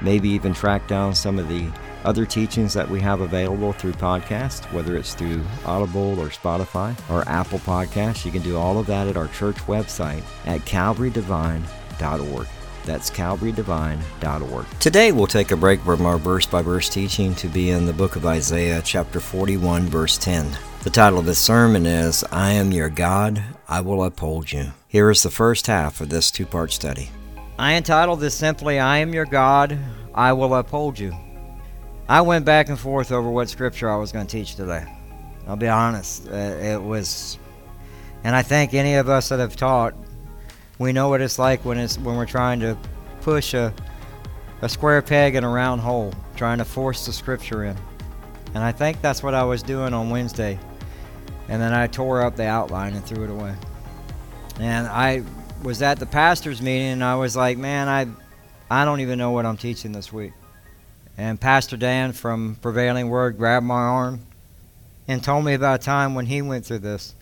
maybe even track down some of the other teachings that we have available through podcast, whether it's through Audible or Spotify or Apple Podcasts. You can do all of that at our church website at calvarydevine.org. That's calvarydevine.org. Today we'll take a break from our verse by verse teaching to be in the book of Isaiah, chapter 41, verse 10. The title of this sermon is I Am Your God, I Will Uphold You. Here is the first half of this two part study. I entitled this simply I Am Your God, I Will Uphold You. I went back and forth over what scripture I was going to teach today. I'll be honest. Uh, it was, and I think any of us that have taught, we know what it's like when it's when we're trying to push a a square peg in a round hole, trying to force the scripture in. And I think that's what I was doing on Wednesday. And then I tore up the outline and threw it away. And I was at the pastor's meeting and I was like, man, I I don't even know what I'm teaching this week. And Pastor Dan from Prevailing Word grabbed my arm and told me about a time when he went through this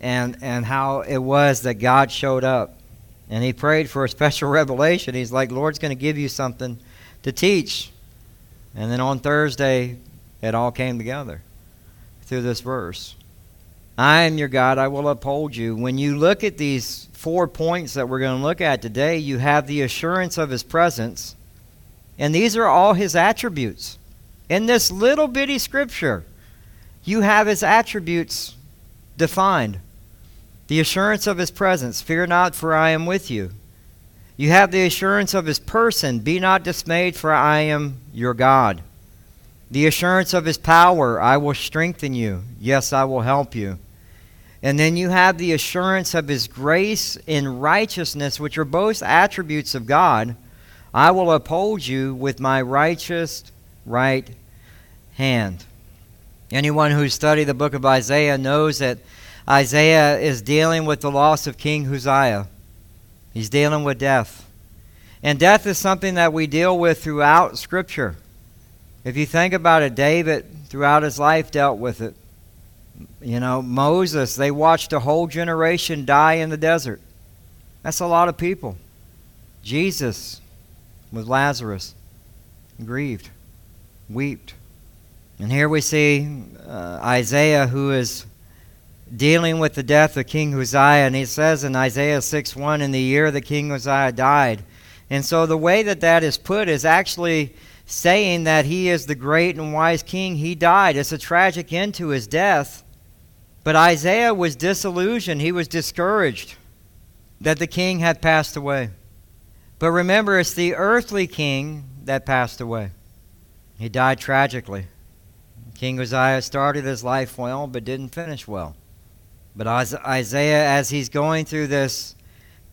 and, and how it was that God showed up. And he prayed for a special revelation. He's like, Lord's going to give you something to teach. And then on Thursday, it all came together through this verse. I am your God, I will uphold you. When you look at these four points that we're going to look at today, you have the assurance of his presence and these are all his attributes. In this little bitty scripture, you have his attributes defined. The assurance of his presence Fear not, for I am with you. You have the assurance of his person Be not dismayed, for I am your God. The assurance of his power I will strengthen you. Yes, I will help you. And then you have the assurance of his grace and righteousness, which are both attributes of God. I will uphold you with my righteous right hand. Anyone who studied the book of Isaiah knows that Isaiah is dealing with the loss of King Uzziah. He's dealing with death. And death is something that we deal with throughout Scripture. If you think about it, David, throughout his life, dealt with it. You know, Moses, they watched a whole generation die in the desert. That's a lot of people. Jesus, with Lazarus, grieved, wept. And here we see uh, Isaiah who is dealing with the death of King Uzziah, and he says in Isaiah 6 1, in the year that King Uzziah died. And so the way that that is put is actually saying that he is the great and wise king. He died. It's a tragic end to his death. But Isaiah was disillusioned, he was discouraged that the king had passed away. But remember, it's the earthly king that passed away. He died tragically. King Uzziah started his life well, but didn't finish well. But Isaiah, as he's going through this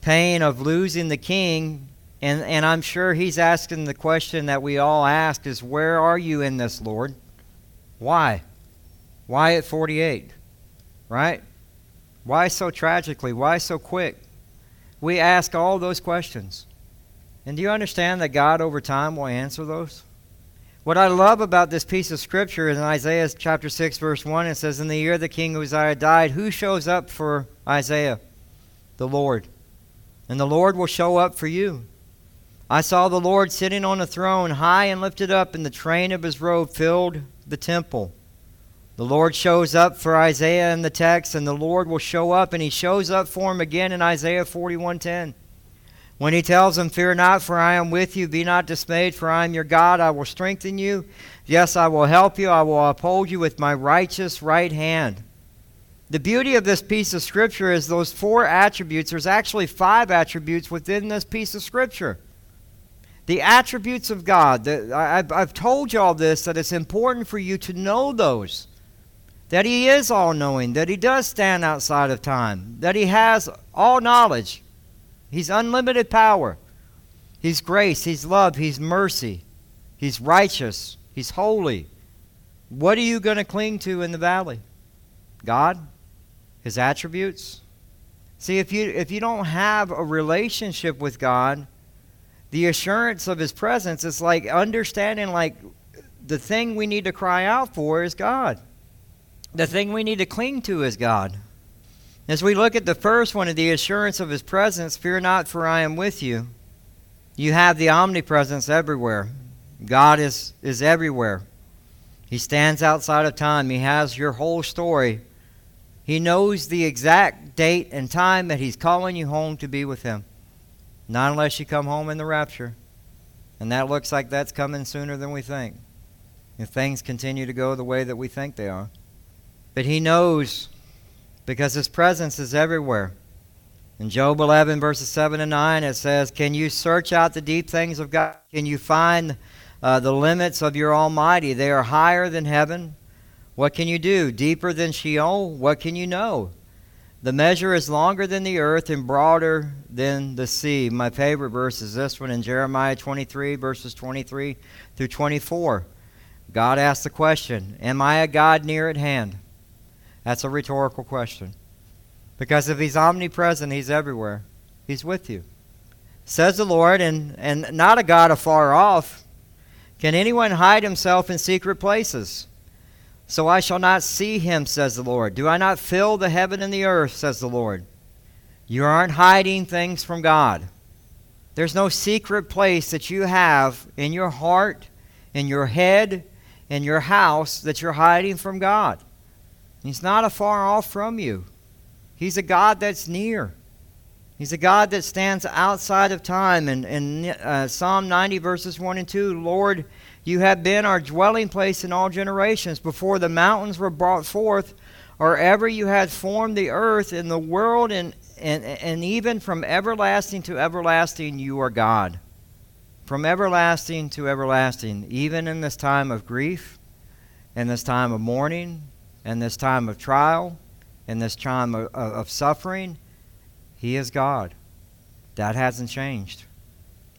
pain of losing the king, and, and I'm sure he's asking the question that we all ask is, Where are you in this, Lord? Why? Why at 48? Right? Why so tragically? Why so quick? We ask all those questions. And do you understand that God over time will answer those? What I love about this piece of scripture is in Isaiah chapter 6, verse 1, it says, In the year the king Uzziah died, who shows up for Isaiah? The Lord. And the Lord will show up for you. I saw the Lord sitting on a throne, high and lifted up, and the train of his robe filled the temple. The Lord shows up for Isaiah in the text, and the Lord will show up, and he shows up for him again in Isaiah 41:10. When he tells him, Fear not, for I am with you. Be not dismayed, for I am your God. I will strengthen you. Yes, I will help you. I will uphold you with my righteous right hand. The beauty of this piece of scripture is those four attributes. There's actually five attributes within this piece of scripture. The attributes of God. The, I've, I've told you all this that it's important for you to know those. That He is all knowing, that He does stand outside of time, that He has all knowledge. He's unlimited power. He's grace, He's love, He's mercy, He's righteous, He's holy. What are you going to cling to in the valley? God? his attributes. See, if you if you don't have a relationship with God, the assurance of his presence is like understanding like the thing we need to cry out for is God. The thing we need to cling to is God. As we look at the first one of the assurance of his presence, fear not for I am with you. You have the omnipresence everywhere. God is is everywhere. He stands outside of time. He has your whole story he knows the exact date and time that He's calling you home to be with Him. Not unless you come home in the rapture. And that looks like that's coming sooner than we think. If things continue to go the way that we think they are. But He knows because His presence is everywhere. In Job 11, verses 7 and 9, it says, Can you search out the deep things of God? Can you find uh, the limits of your Almighty? They are higher than heaven. What can you do? Deeper than Sheol? What can you know? The measure is longer than the earth and broader than the sea. My favorite verse is this one in Jeremiah 23, verses 23 through 24. God asks the question Am I a God near at hand? That's a rhetorical question. Because if He's omnipresent, He's everywhere, He's with you. Says the Lord, and, and not a God afar off. Can anyone hide himself in secret places? So I shall not see him, says the Lord. Do I not fill the heaven and the earth, says the Lord? You aren't hiding things from God. There's no secret place that you have in your heart, in your head, in your house that you're hiding from God. He's not afar off from you. He's a God that's near. He's a God that stands outside of time. And in uh, Psalm 90, verses 1 and 2, Lord, you have been our dwelling place in all generations. Before the mountains were brought forth, or ever you had formed the earth and the world, and, and, and even from everlasting to everlasting, you are God. From everlasting to everlasting, even in this time of grief, in this time of mourning, in this time of trial, in this time of, of, of suffering, He is God. That hasn't changed.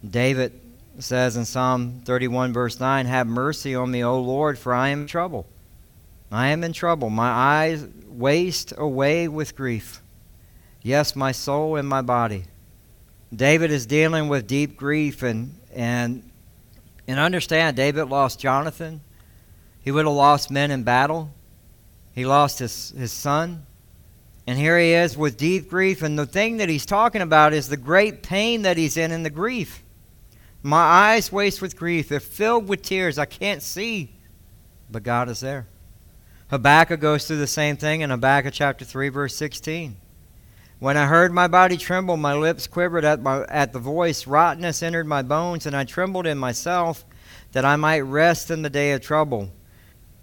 David says in Psalm 31, verse 9, Have mercy on me, O Lord, for I am in trouble. I am in trouble. My eyes waste away with grief. Yes, my soul and my body. David is dealing with deep grief and and and understand David lost Jonathan. He would have lost men in battle. He lost his, his son. And here he is with deep grief. And the thing that he's talking about is the great pain that he's in in the grief. My eyes waste with grief. They're filled with tears. I can't see. But God is there. Habakkuk goes through the same thing in Habakkuk chapter 3, verse 16. When I heard my body tremble, my lips quivered at, my, at the voice. Rottenness entered my bones, and I trembled in myself that I might rest in the day of trouble.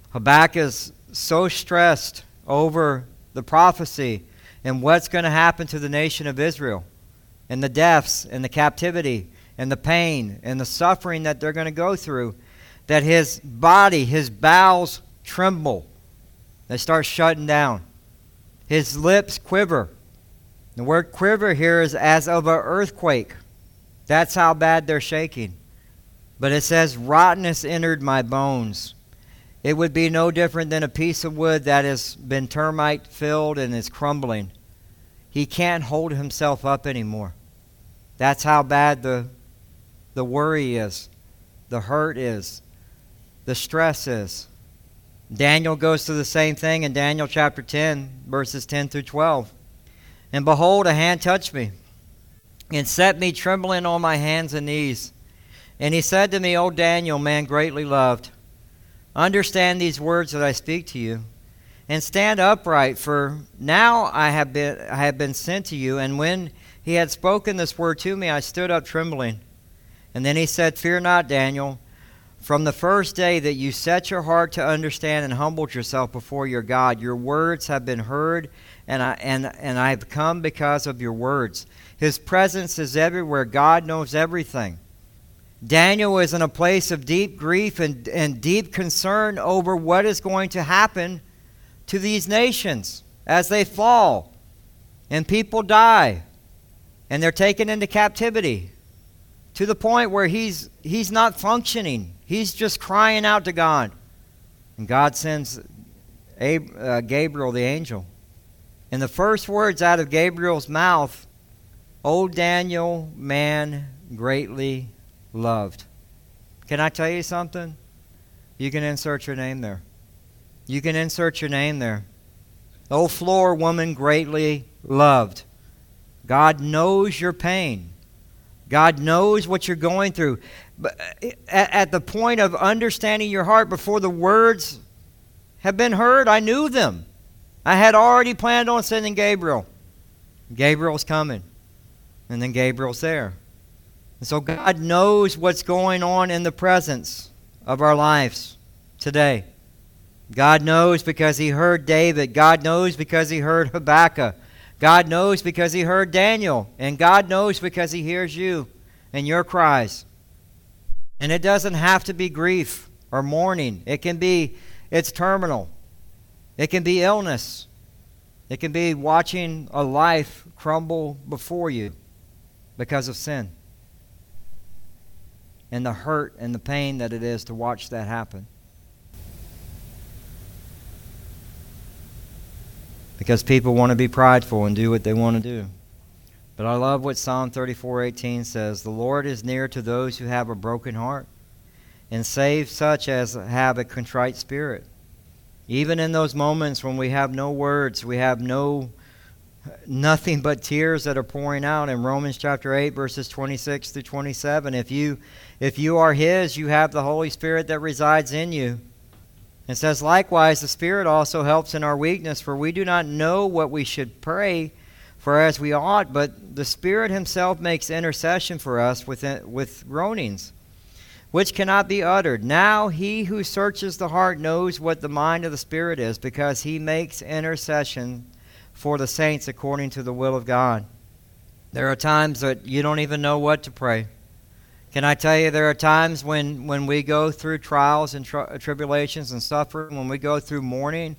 Habakkuk is so stressed over the prophecy and what's going to happen to the nation of Israel and the deaths and the captivity and the pain and the suffering that they're going to go through, that his body, his bowels tremble. They start shutting down. His lips quiver. The word quiver here is as of an earthquake. That's how bad they're shaking. But it says, rottenness entered my bones. It would be no different than a piece of wood that has been termite filled and is crumbling. He can't hold himself up anymore. That's how bad the the worry is, the hurt is, the stress is. Daniel goes through the same thing in Daniel chapter 10, verses 10 through 12. And behold, a hand touched me and set me trembling on my hands and knees. And he said to me, O Daniel, man greatly loved, understand these words that I speak to you, and stand upright, for now I have been, I have been sent to you. And when he had spoken this word to me, I stood up trembling. And then he said, Fear not, Daniel, From the first day that you set your heart to understand and humbled yourself before your God, your words have been heard, and I, and, and I have come because of your words. His presence is everywhere. God knows everything. Daniel is in a place of deep grief and, and deep concern over what is going to happen to these nations as they fall and people die and they're taken into captivity to the point where he's, he's not functioning. He's just crying out to God. And God sends Ab- uh, Gabriel, the angel. And the first words out of Gabriel's mouth, O Daniel, man greatly loved. Can I tell you something? You can insert your name there. You can insert your name there. O floor woman greatly loved. God knows your pain. God knows what you're going through. But uh, at, at the point of understanding your heart before the words have been heard, I knew them. I had already planned on sending Gabriel. Gabriel's coming. And then Gabriel's there. And so God knows what's going on in the presence of our lives today. God knows because he heard David. God knows because he heard Habakkuk. God knows because he heard Daniel. And God knows because he hears you and your cries. And it doesn't have to be grief or mourning. It can be, it's terminal. It can be illness. It can be watching a life crumble before you because of sin. And the hurt and the pain that it is to watch that happen. Because people want to be prideful and do what they want to do. But I love what Psalm 34:18 says, "The Lord is near to those who have a broken heart and save such as have a contrite spirit." Even in those moments when we have no words, we have no nothing but tears that are pouring out in Romans chapter 8 verses 26 through 27, if you if you are his, you have the Holy Spirit that resides in you. It says, Likewise, the Spirit also helps in our weakness, for we do not know what we should pray for as we ought, but the Spirit Himself makes intercession for us with, with groanings, which cannot be uttered. Now He who searches the heart knows what the mind of the Spirit is, because He makes intercession for the saints according to the will of God. There are times that you don't even know what to pray. Can I tell you, there are times when, when we go through trials and tri- tribulations and suffering, when we go through mourning,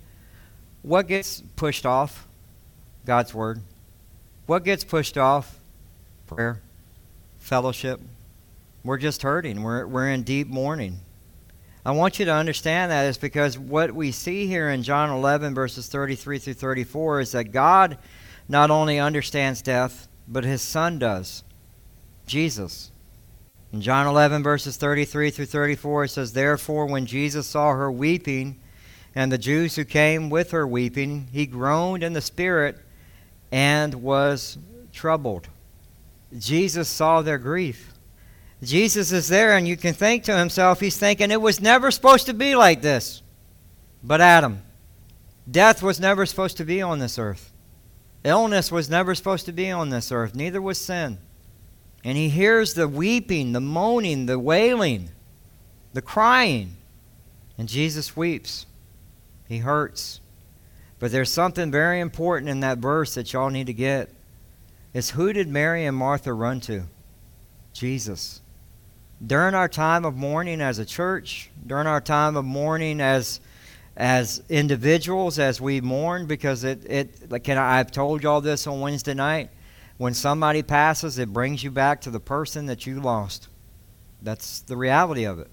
what gets pushed off? God's Word. What gets pushed off? Prayer, fellowship. We're just hurting. We're, we're in deep mourning. I want you to understand that is because what we see here in John 11, verses 33 through 34, is that God not only understands death, but His Son does. Jesus. In John 11, verses 33 through 34, it says, Therefore, when Jesus saw her weeping, and the Jews who came with her weeping, he groaned in the spirit and was troubled. Jesus saw their grief. Jesus is there, and you can think to himself, he's thinking, it was never supposed to be like this. But Adam, death was never supposed to be on this earth. Illness was never supposed to be on this earth. Neither was sin. And he hears the weeping, the moaning, the wailing, the crying. And Jesus weeps. He hurts. But there's something very important in that verse that y'all need to get. It's who did Mary and Martha run to? Jesus. During our time of mourning as a church, during our time of mourning as as individuals, as we mourn, because it, it like can I, I've told y'all this on Wednesday night when somebody passes, it brings you back to the person that you lost. That's the reality of it.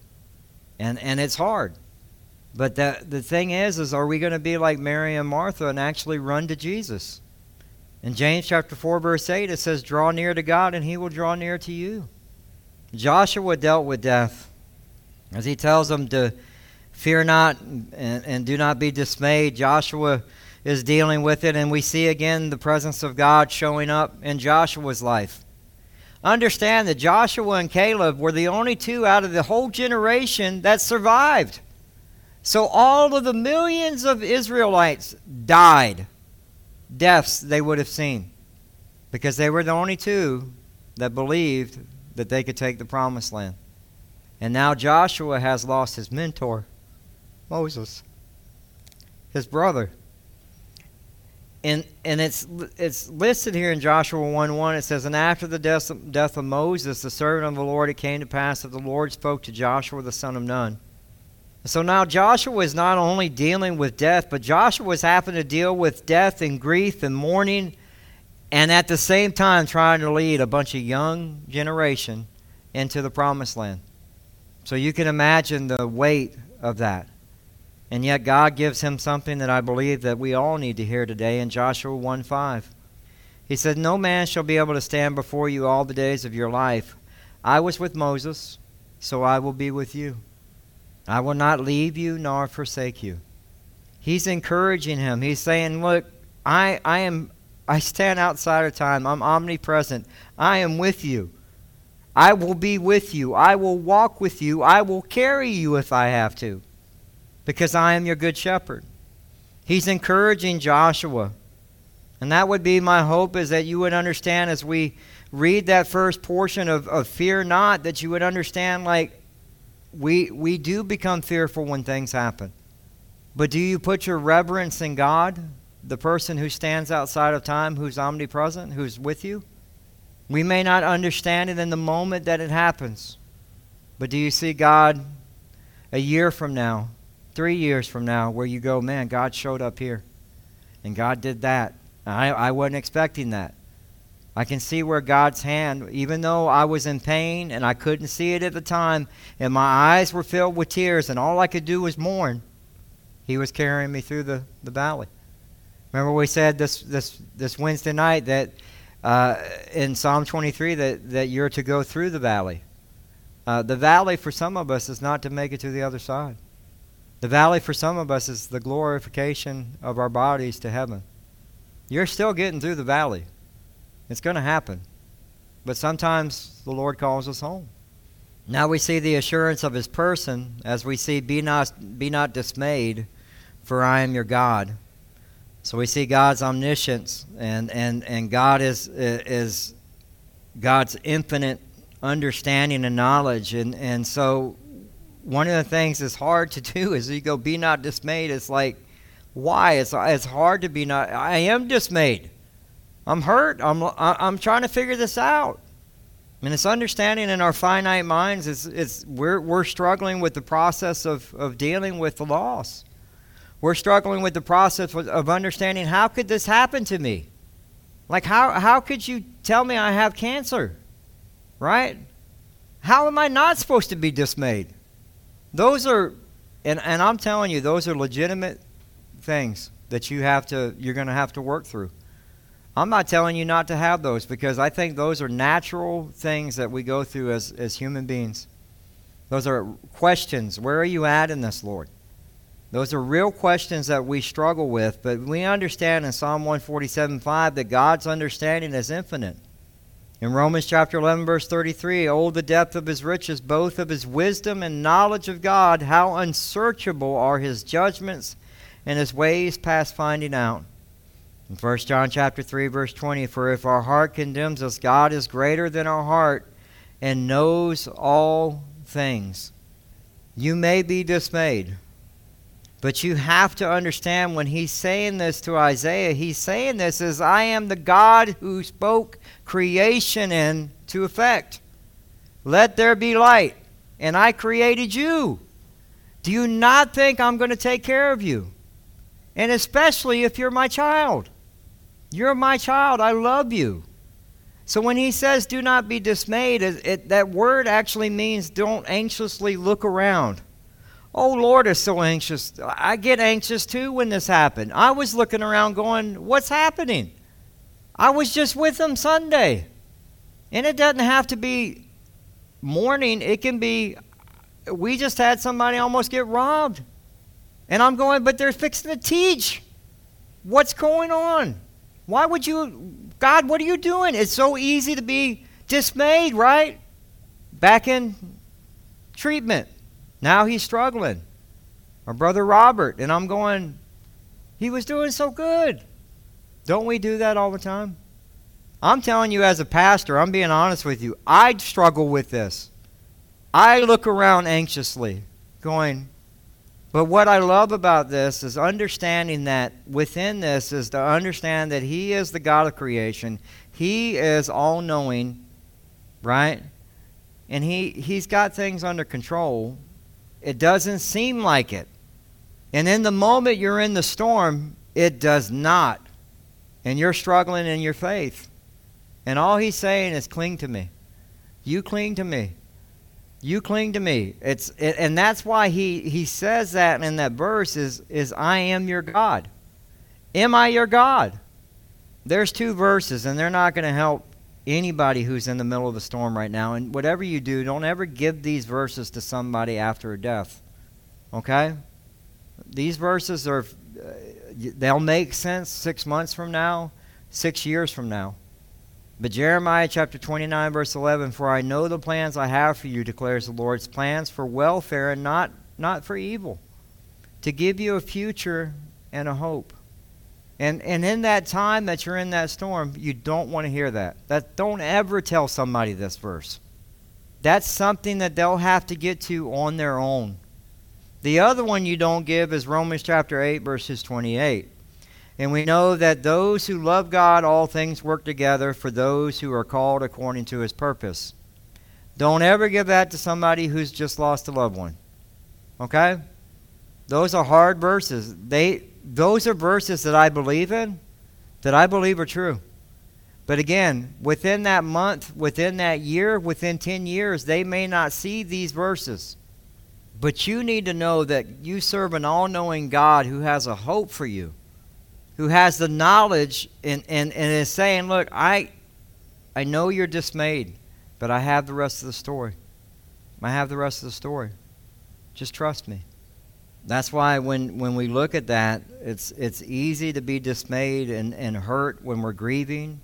And and it's hard. But the the thing is is are we going to be like Mary and Martha and actually run to Jesus? In James chapter 4 verse 8 it says draw near to God and he will draw near to you. Joshua dealt with death. As he tells them to fear not and, and do not be dismayed, Joshua is dealing with it, and we see again the presence of God showing up in Joshua's life. Understand that Joshua and Caleb were the only two out of the whole generation that survived. So all of the millions of Israelites died, deaths they would have seen, because they were the only two that believed that they could take the promised land. And now Joshua has lost his mentor, Moses, his brother. And, and it's, it's listed here in Joshua 1 1. It says, And after the death, death of Moses, the servant of the Lord, it came to pass that the Lord spoke to Joshua the son of Nun. So now Joshua is not only dealing with death, but Joshua is having to deal with death and grief and mourning, and at the same time trying to lead a bunch of young generation into the promised land. So you can imagine the weight of that. And yet God gives him something that I believe that we all need to hear today in Joshua 1 5. He said, No man shall be able to stand before you all the days of your life. I was with Moses, so I will be with you. I will not leave you nor forsake you. He's encouraging him. He's saying, Look, I, I am I stand outside of time. I'm omnipresent. I am with you. I will be with you. I will walk with you. I will carry you if I have to, because I am your good shepherd. He's encouraging Joshua. And that would be my hope is that you would understand as we read that first portion of, of fear not, that you would understand like we, we do become fearful when things happen. But do you put your reverence in God, the person who stands outside of time, who's omnipresent, who's with you? We may not understand it in the moment that it happens. But do you see God a year from now, three years from now, where you go, man, God showed up here and God did that? I, I wasn't expecting that. I can see where God's hand, even though I was in pain and I couldn't see it at the time, and my eyes were filled with tears, and all I could do was mourn, He was carrying me through the, the valley. Remember, we said this, this, this Wednesday night that uh, in Psalm 23 that, that you're to go through the valley. Uh, the valley for some of us is not to make it to the other side. The valley for some of us is the glorification of our bodies to heaven. You're still getting through the valley. It's going to happen. But sometimes the Lord calls us home. Now we see the assurance of his person as we see, Be not, be not dismayed, for I am your God. So we see God's omniscience, and, and, and God is, is God's infinite understanding and knowledge. And, and so one of the things that's hard to do is you go, be not dismayed. It's like, why? It's, it's hard to be not. I am dismayed. I'm hurt. I'm, I'm trying to figure this out. And it's understanding in our finite minds is, is we're, we're struggling with the process of, of dealing with the loss. We're struggling with the process of understanding how could this happen to me? Like, how, how could you tell me I have cancer? Right? How am I not supposed to be dismayed? Those are, and, and I'm telling you, those are legitimate things that you have to, you're going to have to work through. I'm not telling you not to have those because I think those are natural things that we go through as, as human beings. Those are questions. Where are you at in this, Lord? Those are real questions that we struggle with, but we understand in Psalm 147 5 that God's understanding is infinite. In Romans chapter 11 verse 33, oh the depth of his riches, both of his wisdom and knowledge of God, how unsearchable are his judgments and his ways past finding out. In 1 John chapter 3 verse 20, for if our heart condemns us, God is greater than our heart and knows all things. You may be dismayed. But you have to understand when he's saying this to Isaiah, he's saying this as I am the God who spoke creation into effect. Let there be light, and I created you. Do you not think I'm going to take care of you? And especially if you're my child. You're my child. I love you. So when he says, do not be dismayed, it, it, that word actually means don't anxiously look around. Oh, Lord is so anxious. I get anxious too when this happened. I was looking around going, What's happening? I was just with them Sunday. And it doesn't have to be mourning, it can be, we just had somebody almost get robbed. And I'm going, But they're fixing to teach. What's going on? Why would you, God, what are you doing? It's so easy to be dismayed, right? Back in treatment. Now he's struggling. My brother Robert, and I'm going, he was doing so good. Don't we do that all the time? I'm telling you, as a pastor, I'm being honest with you, I struggle with this. I look around anxiously, going, but what I love about this is understanding that within this is to understand that He is the God of creation. He is all knowing, right? And he, He's got things under control. It doesn't seem like it. And in the moment you're in the storm, it does not. And you're struggling in your faith. And all He's saying is, cling to me. You cling to me. You cling to me. It's it, and that's why he he says that in that verse is is I am your God. Am I your God? There's two verses and they're not going to help anybody who's in the middle of a storm right now. And whatever you do, don't ever give these verses to somebody after a death. Okay? These verses are uh, they'll make sense 6 months from now, 6 years from now. But Jeremiah chapter 29, verse 11 For I know the plans I have for you, declares the Lord, plans for welfare and not, not for evil, to give you a future and a hope. And, and in that time that you're in that storm, you don't want to hear that. that. Don't ever tell somebody this verse. That's something that they'll have to get to on their own. The other one you don't give is Romans chapter 8, verses 28. And we know that those who love God, all things work together for those who are called according to his purpose. Don't ever give that to somebody who's just lost a loved one. Okay? Those are hard verses. They those are verses that I believe in, that I believe are true. But again, within that month, within that year, within 10 years, they may not see these verses. But you need to know that you serve an all knowing God who has a hope for you who has the knowledge and, and, and is saying, Look, I, I know you're dismayed, but I have the rest of the story. I have the rest of the story. Just trust me. That's why when, when we look at that, it's, it's easy to be dismayed and, and hurt when we're grieving,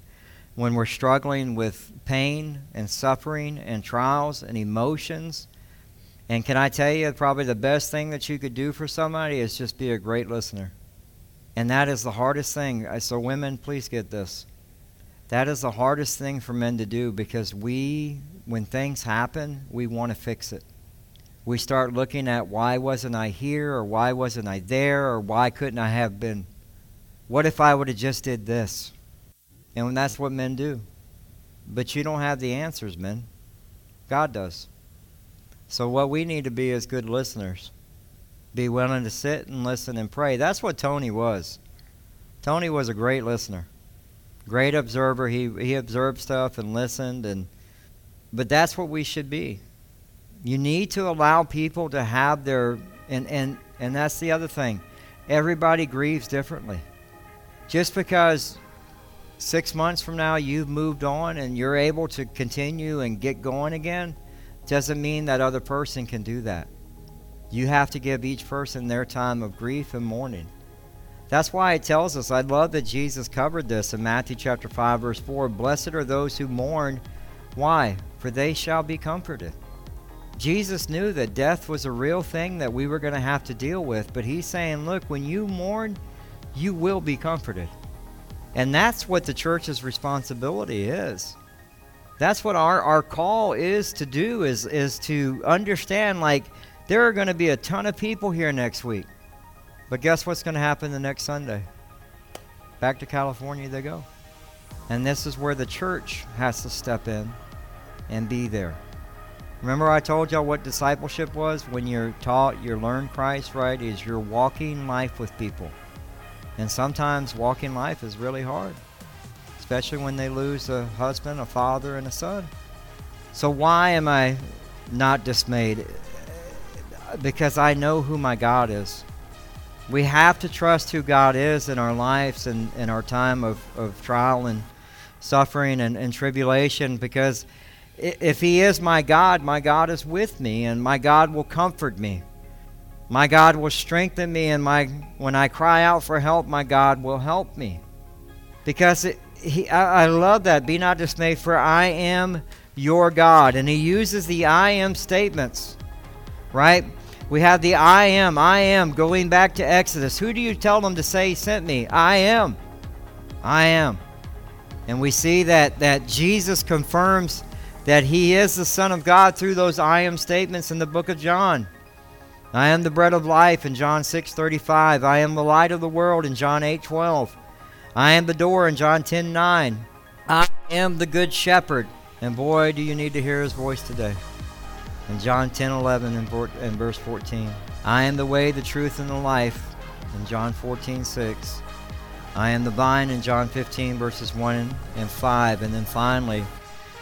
when we're struggling with pain and suffering and trials and emotions. And can I tell you, probably the best thing that you could do for somebody is just be a great listener. And that is the hardest thing. So, women, please get this. That is the hardest thing for men to do because we, when things happen, we want to fix it. We start looking at why wasn't I here or why wasn't I there or why couldn't I have been. What if I would have just did this? And that's what men do. But you don't have the answers, men. God does. So what we need to be is good listeners be willing to sit and listen and pray. That's what Tony was. Tony was a great listener, great observer. He he observed stuff and listened, and but that's what we should be. You need to allow people to have their and and and that's the other thing. Everybody grieves differently. Just because six months from now you've moved on and you're able to continue and get going again, doesn't mean that other person can do that. You have to give each person their time of grief and mourning. That's why it tells us, I love that Jesus covered this in Matthew chapter 5 verse 4, blessed are those who mourn. Why? For they shall be comforted. Jesus knew that death was a real thing that we were going to have to deal with, but he's saying, look, when you mourn, you will be comforted. And that's what the church's responsibility is. That's what our, our call is to do is is to understand like there are going to be a ton of people here next week. But guess what's going to happen the next Sunday? Back to California they go. And this is where the church has to step in and be there. Remember I told y'all what discipleship was? When you're taught, you learn Christ, right? Is you're walking life with people. And sometimes walking life is really hard, especially when they lose a husband, a father, and a son. So why am I not dismayed? because I know who my God is. We have to trust who God is in our lives and in our time of, of trial and suffering and, and tribulation because if He is my God, my God is with me and my God will comfort me. My God will strengthen me, and my when I cry out for help, my God will help me. Because it, he, I, I love that. Be not dismayed, for I am your God. And he uses the I am statements, right? We have the I am, I am, going back to Exodus. Who do you tell them to say sent me? I am. I am. And we see that, that Jesus confirms that he is the Son of God through those I am statements in the book of John. I am the bread of life in John 6:35. I am the light of the world in John 8:12. I am the door in John 10:9. I am the good shepherd. And boy, do you need to hear his voice today. In John 10:11 and verse 14. I am the way, the truth and the life in John 14:6. I am the vine in John 15 verses 1 and 5 and then finally